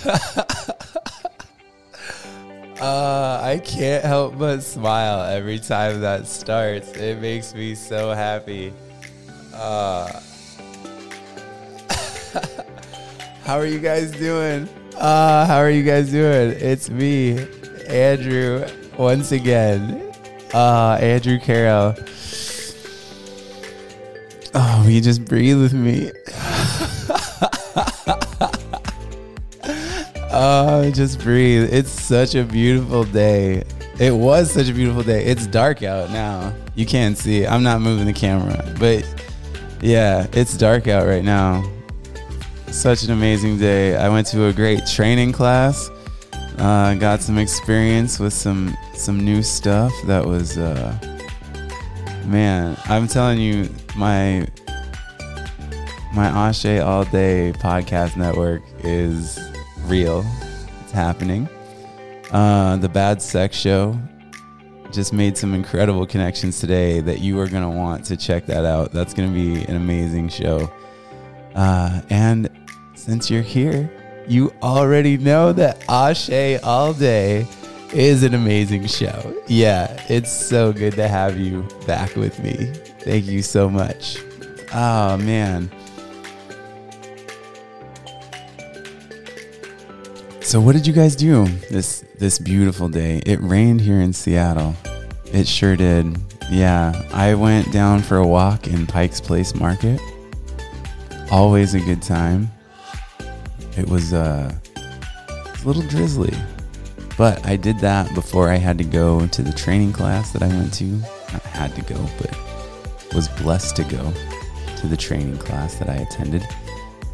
uh, I can't help but smile every time that starts. It makes me so happy. Uh, how are you guys doing? Uh, how are you guys doing? It's me, Andrew, once again. Uh, Andrew Carroll. Oh, you just breathe with me? Oh, just breathe. It's such a beautiful day. It was such a beautiful day. It's dark out now. You can't see. I'm not moving the camera, but yeah, it's dark out right now. Such an amazing day. I went to a great training class. Uh, got some experience with some some new stuff that was uh, man. I'm telling you, my my Ashe All Day podcast network is real. It's happening. Uh, the Bad Sex Show just made some incredible connections today that you are going to want to check that out. That's going to be an amazing show. Uh, and since you're here, you already know that Ashe All Day is an amazing show. Yeah, it's so good to have you back with me. Thank you so much. Oh, man. So what did you guys do this this beautiful day? It rained here in Seattle. It sure did. Yeah, I went down for a walk in Pike's Place Market. Always a good time. It was uh, a little drizzly, but I did that before I had to go to the training class that I went to. Not had to go, but was blessed to go to the training class that I attended.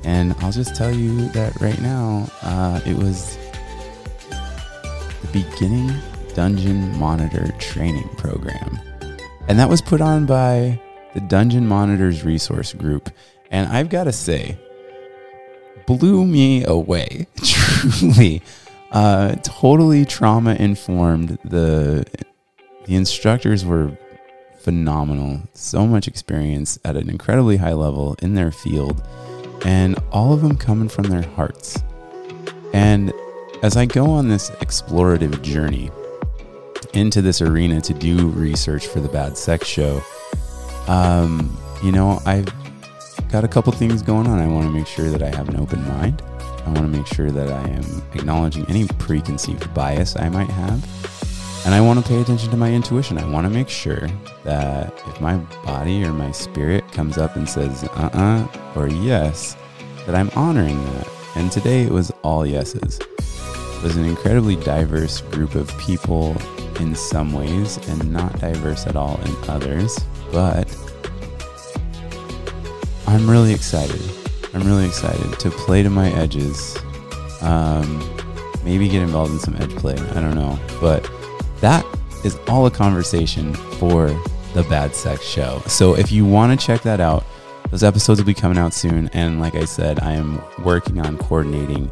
And I'll just tell you that right now, uh, it was the beginning Dungeon Monitor training program. And that was put on by the Dungeon Monitors Resource Group. And I've got to say, blew me away, truly. Uh, totally trauma informed. The, the instructors were phenomenal. So much experience at an incredibly high level in their field and all of them coming from their hearts. And as I go on this explorative journey into this arena to do research for the Bad Sex Show, um, you know, I've got a couple things going on. I want to make sure that I have an open mind. I want to make sure that I am acknowledging any preconceived bias I might have. And I want to pay attention to my intuition. I want to make sure that if my body or my spirit comes up and says uh uh or yes, that I'm honoring that. And today it was all yeses. It was an incredibly diverse group of people in some ways and not diverse at all in others. But I'm really excited. I'm really excited to play to my edges. Um, maybe get involved in some edge play. I don't know. But that is all a conversation for the Bad Sex Show. So if you want to check that out, those episodes will be coming out soon. And like I said, I am working on coordinating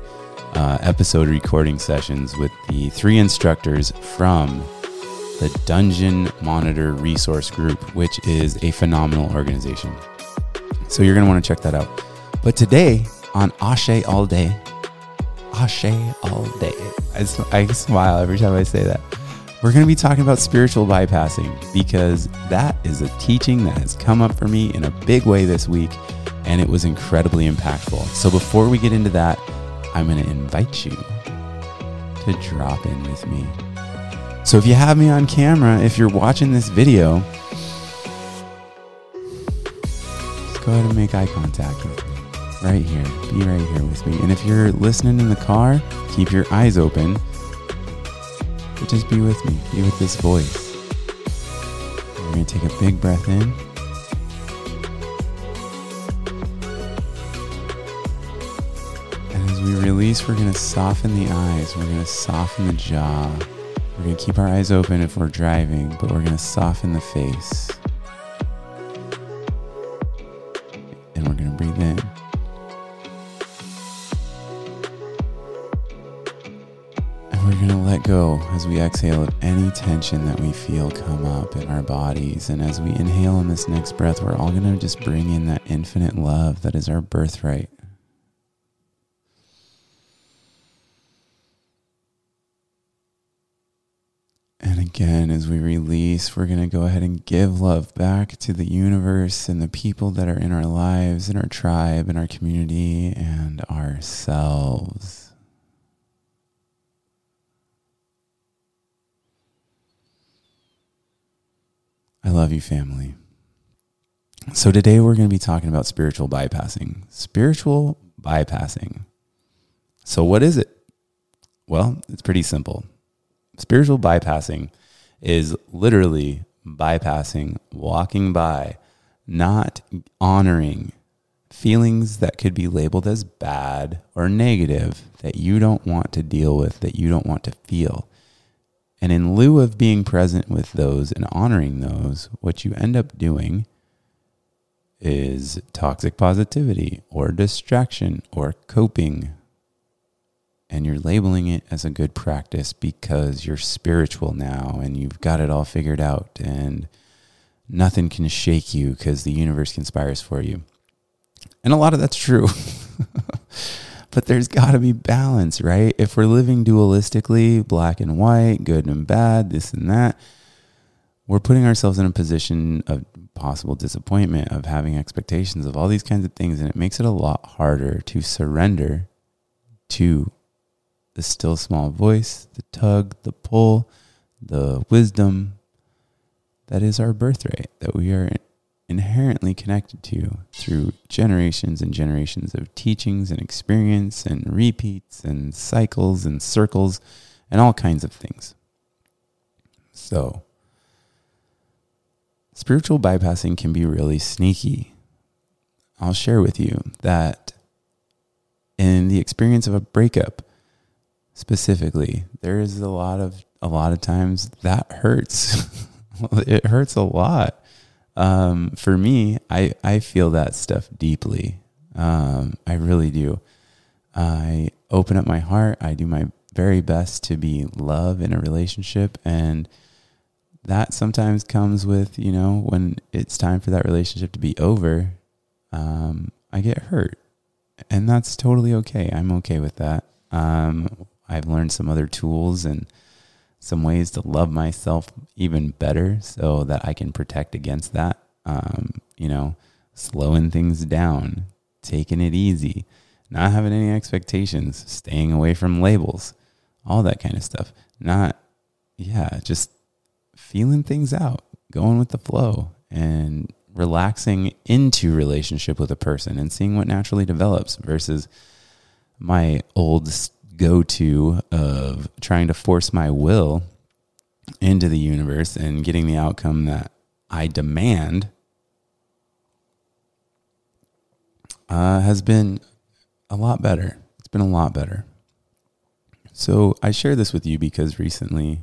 uh, episode recording sessions with the three instructors from the Dungeon Monitor Resource Group, which is a phenomenal organization. So you're going to want to check that out. But today on Ashe All Day, Ashe All Day, I, I smile every time I say that. We're going to be talking about spiritual bypassing because that is a teaching that has come up for me in a big way this week and it was incredibly impactful. So before we get into that, I'm going to invite you to drop in with me. So if you have me on camera, if you're watching this video, just go ahead and make eye contact with me. Right here. Be right here with me. And if you're listening in the car, keep your eyes open just be with me, be with this voice. We're going to take a big breath in. And as we release, we're going to soften the eyes, we're going to soften the jaw. We're going to keep our eyes open if we're driving, but we're going to soften the face. we're going to let go as we exhale of any tension that we feel come up in our bodies. And as we inhale in this next breath, we're all going to just bring in that infinite love that is our birthright. And again, as we release, we're going to go ahead and give love back to the universe and the people that are in our lives, in our tribe, in our community, and ourselves. I love you, family. So, today we're going to be talking about spiritual bypassing. Spiritual bypassing. So, what is it? Well, it's pretty simple. Spiritual bypassing is literally bypassing, walking by, not honoring feelings that could be labeled as bad or negative that you don't want to deal with, that you don't want to feel. And in lieu of being present with those and honoring those, what you end up doing is toxic positivity or distraction or coping. And you're labeling it as a good practice because you're spiritual now and you've got it all figured out and nothing can shake you because the universe conspires for you. And a lot of that's true. but there's got to be balance, right? If we're living dualistically, black and white, good and bad, this and that, we're putting ourselves in a position of possible disappointment, of having expectations of all these kinds of things. And it makes it a lot harder to surrender to the still small voice, the tug, the pull, the wisdom that is our birthright, that we are inherently connected to through generations and generations of teachings and experience and repeats and cycles and circles and all kinds of things. So, spiritual bypassing can be really sneaky. I'll share with you that in the experience of a breakup specifically, there is a lot of a lot of times that hurts. it hurts a lot um, for me, I, I feel that stuff deeply. Um, I really do. I open up my heart. I do my very best to be love in a relationship. And that sometimes comes with, you know, when it's time for that relationship to be over, um, I get hurt. And that's totally okay. I'm okay with that. Um, I've learned some other tools and some ways to love myself even better so that I can protect against that. Um, you know, slowing things down, taking it easy, not having any expectations, staying away from labels, all that kind of stuff. Not, yeah, just feeling things out, going with the flow and relaxing into relationship with a person and seeing what naturally develops versus my old go to of trying to force my will into the universe and getting the outcome that I demand uh, has been a lot better. It's been a lot better. So I share this with you because recently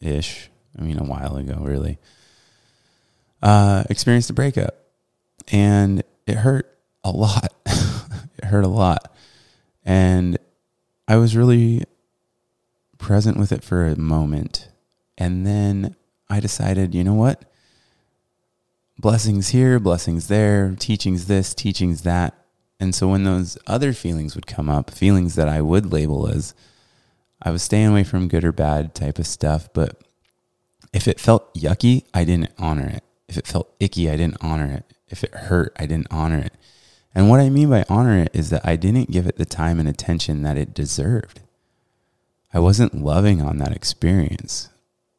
ish, I mean, a while ago, really, uh, experienced a breakup and it hurt a lot. it hurt a lot. And I was really present with it for a moment. And then I decided, you know what? Blessings here, blessings there, teachings this, teachings that. And so when those other feelings would come up, feelings that I would label as I was staying away from good or bad type of stuff, but if it felt yucky, I didn't honor it. If it felt icky, I didn't honor it. If it hurt, I didn't honor it. And what I mean by honor it is that I didn't give it the time and attention that it deserved. I wasn't loving on that experience.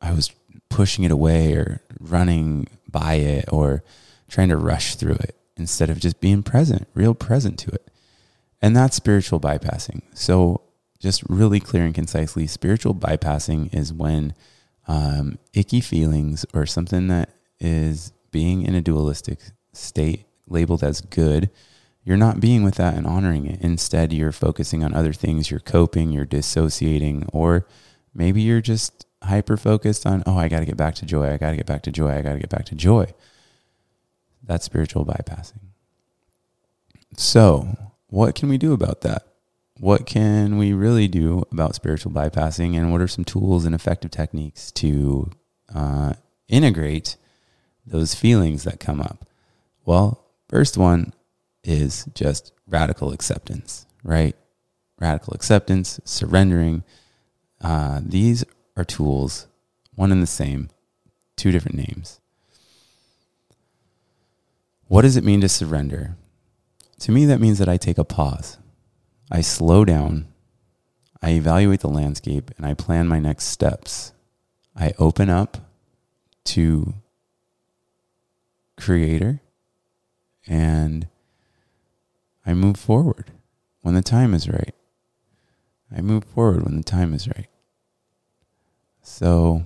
I was pushing it away or running by it or trying to rush through it instead of just being present, real present to it. And that's spiritual bypassing. So, just really clear and concisely, spiritual bypassing is when um, icky feelings or something that is being in a dualistic state labeled as good you're not being with that and honoring it. Instead, you're focusing on other things. You're coping, you're dissociating, or maybe you're just hyper focused on, oh, I got to get back to joy. I got to get back to joy. I got to get back to joy. That's spiritual bypassing. So, what can we do about that? What can we really do about spiritual bypassing? And what are some tools and effective techniques to uh, integrate those feelings that come up? Well, first one, is just radical acceptance, right? Radical acceptance, surrendering. Uh, these are tools one and the same, two different names. What does it mean to surrender? To me, that means that I take a pause. I slow down. I evaluate the landscape and I plan my next steps. I open up to Creator and I move forward when the time is right. I move forward when the time is right. So,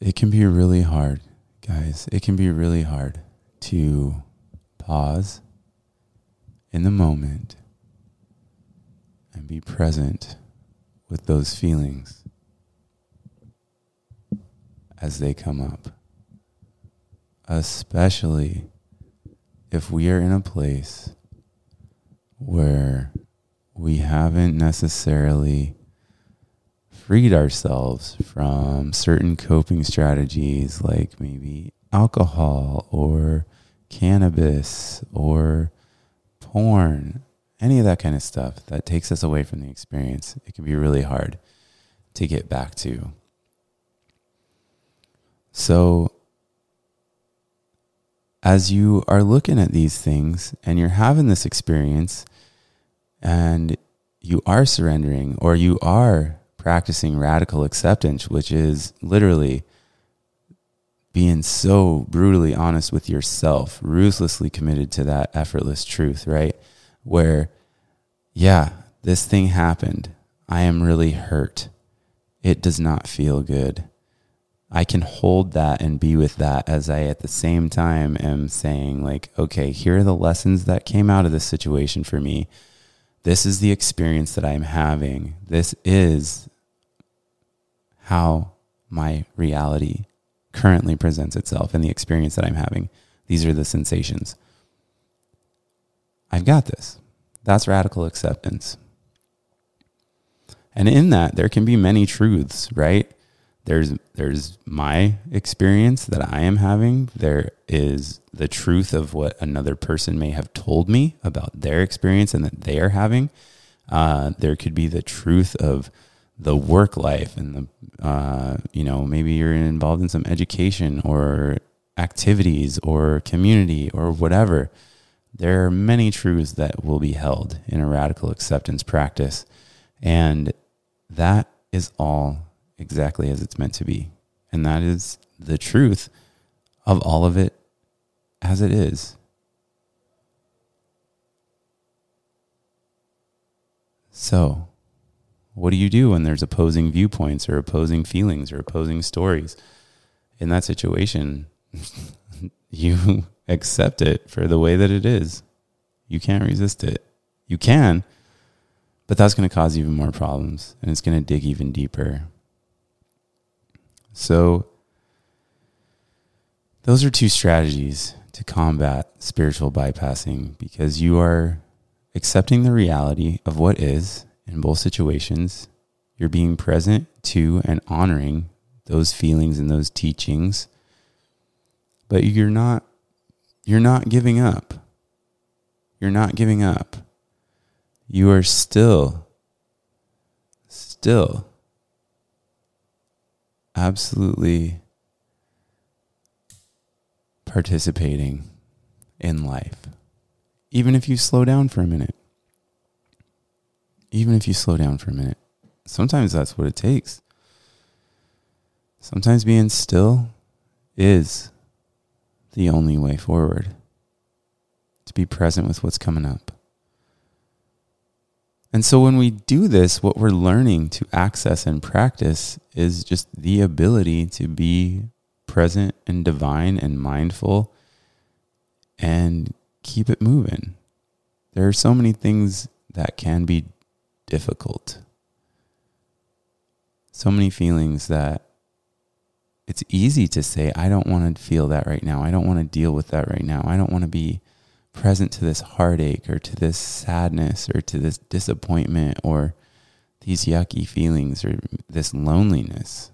it can be really hard, guys. It can be really hard to pause in the moment and be present with those feelings as they come up. Especially if we are in a place where we haven't necessarily freed ourselves from certain coping strategies like maybe alcohol or cannabis or porn, any of that kind of stuff that takes us away from the experience, it can be really hard to get back to. So, as you are looking at these things and you're having this experience and you are surrendering or you are practicing radical acceptance, which is literally being so brutally honest with yourself, ruthlessly committed to that effortless truth, right? Where, yeah, this thing happened. I am really hurt. It does not feel good. I can hold that and be with that as I at the same time am saying, like, okay, here are the lessons that came out of this situation for me. This is the experience that I'm having. This is how my reality currently presents itself and the experience that I'm having. These are the sensations. I've got this. That's radical acceptance. And in that, there can be many truths, right? There's there's my experience that I am having. There is the truth of what another person may have told me about their experience and that they are having. Uh, there could be the truth of the work life and the uh, you know maybe you're involved in some education or activities or community or whatever there are many truths that will be held in a radical acceptance practice and that is all exactly as it's meant to be and that is the truth of all of it as it is so what do you do when there's opposing viewpoints or opposing feelings or opposing stories? In that situation, you accept it for the way that it is. You can't resist it. You can, but that's going to cause even more problems and it's going to dig even deeper. So, those are two strategies to combat spiritual bypassing because you are accepting the reality of what is in both situations, you're being present to and honoring those feelings and those teachings. But you're not you're not giving up. You're not giving up. You are still still absolutely participating in life. Even if you slow down for a minute even if you slow down for a minute, sometimes that's what it takes. Sometimes being still is the only way forward. To be present with what's coming up. And so when we do this, what we're learning to access and practice is just the ability to be present and divine and mindful and keep it moving. There are so many things that can be difficult. So many feelings that it's easy to say, I don't want to feel that right now. I don't want to deal with that right now. I don't want to be present to this heartache or to this sadness or to this disappointment or these yucky feelings or this loneliness.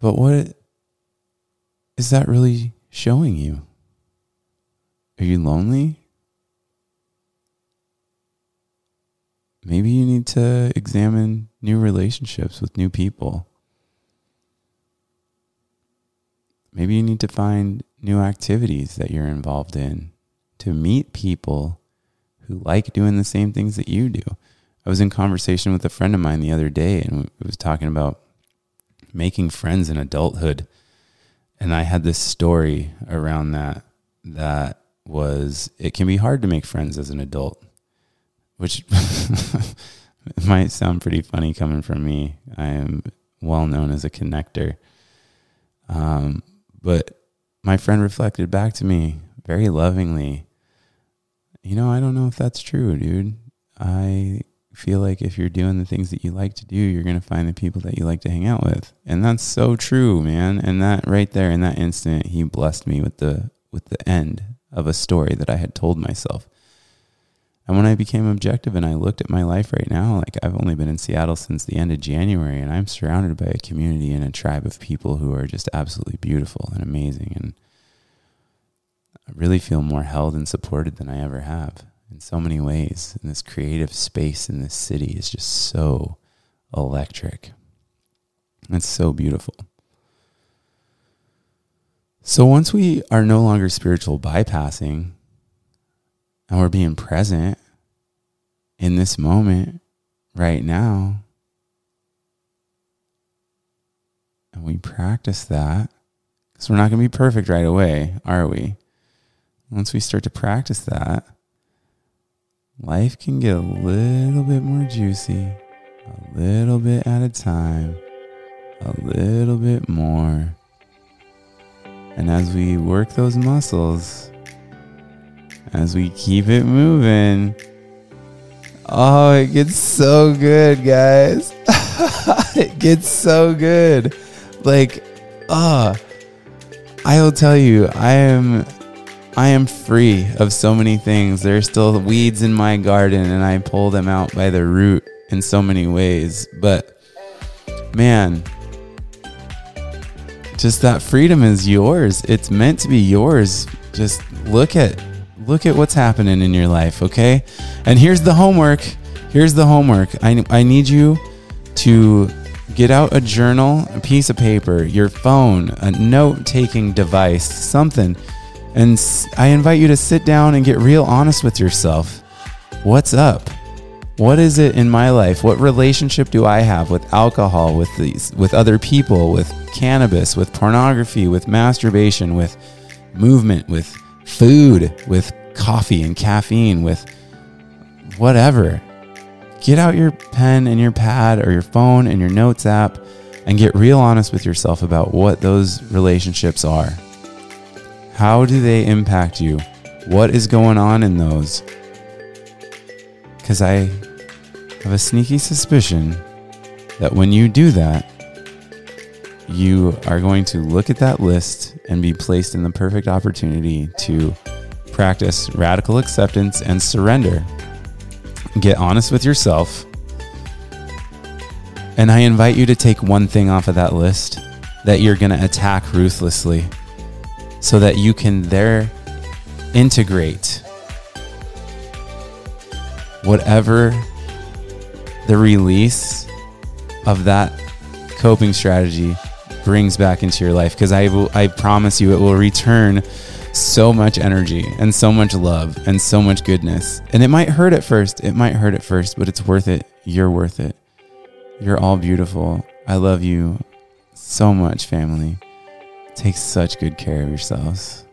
But what is that really showing you? Are you lonely? maybe you need to examine new relationships with new people. Maybe you need to find new activities that you're involved in to meet people who like doing the same things that you do. I was in conversation with a friend of mine the other day and we was talking about making friends in adulthood. And I had this story around that that was it can be hard to make friends as an adult, which might sound pretty funny coming from me. I am well known as a connector. Um, but my friend reflected back to me very lovingly you know, I don't know if that's true, dude. I feel like if you're doing the things that you like to do, you're going to find the people that you like to hang out with. And that's so true, man. And that right there in that instant, he blessed me with the with the end of a story that I had told myself. And when I became objective and I looked at my life right now, like I've only been in Seattle since the end of January and I'm surrounded by a community and a tribe of people who are just absolutely beautiful and amazing and I really feel more held and supported than I ever have in so many ways. And this creative space in this city is just so electric. It's so beautiful. So once we are no longer spiritual bypassing and we're being present in this moment right now, and we practice that, because we're not going to be perfect right away, are we? once we start to practice that, life can get a little bit more juicy, a little bit at a time, a little bit more. And as we work those muscles, as we keep it moving, oh, it gets so good, guys. it gets so good. Like, ah, oh, I will tell you, I am I am free of so many things. There are still weeds in my garden, and I pull them out by the root in so many ways. But man, just that freedom is yours. It's meant to be yours. Just look at look at what's happening in your life, okay? And here's the homework. Here's the homework. I I need you to get out a journal, a piece of paper, your phone, a note-taking device, something and I invite you to sit down and get real honest with yourself. What's up? What is it in my life? What relationship do I have with alcohol, with these, with other people, with cannabis, with pornography, with masturbation, with movement, with food, with coffee and caffeine, with whatever? Get out your pen and your pad or your phone and your notes app and get real honest with yourself about what those relationships are. How do they impact you? What is going on in those? Because I have a sneaky suspicion that when you do that, you are going to look at that list and be placed in the perfect opportunity to practice radical acceptance and surrender. Get honest with yourself. And I invite you to take one thing off of that list that you're going to attack ruthlessly so that you can there integrate whatever the release of that coping strategy brings back into your life because I I promise you it will return so much energy and so much love and so much goodness. And it might hurt at first. It might hurt at first, but it's worth it. You're worth it. You're all beautiful. I love you so much, family. Take such good care of yourselves.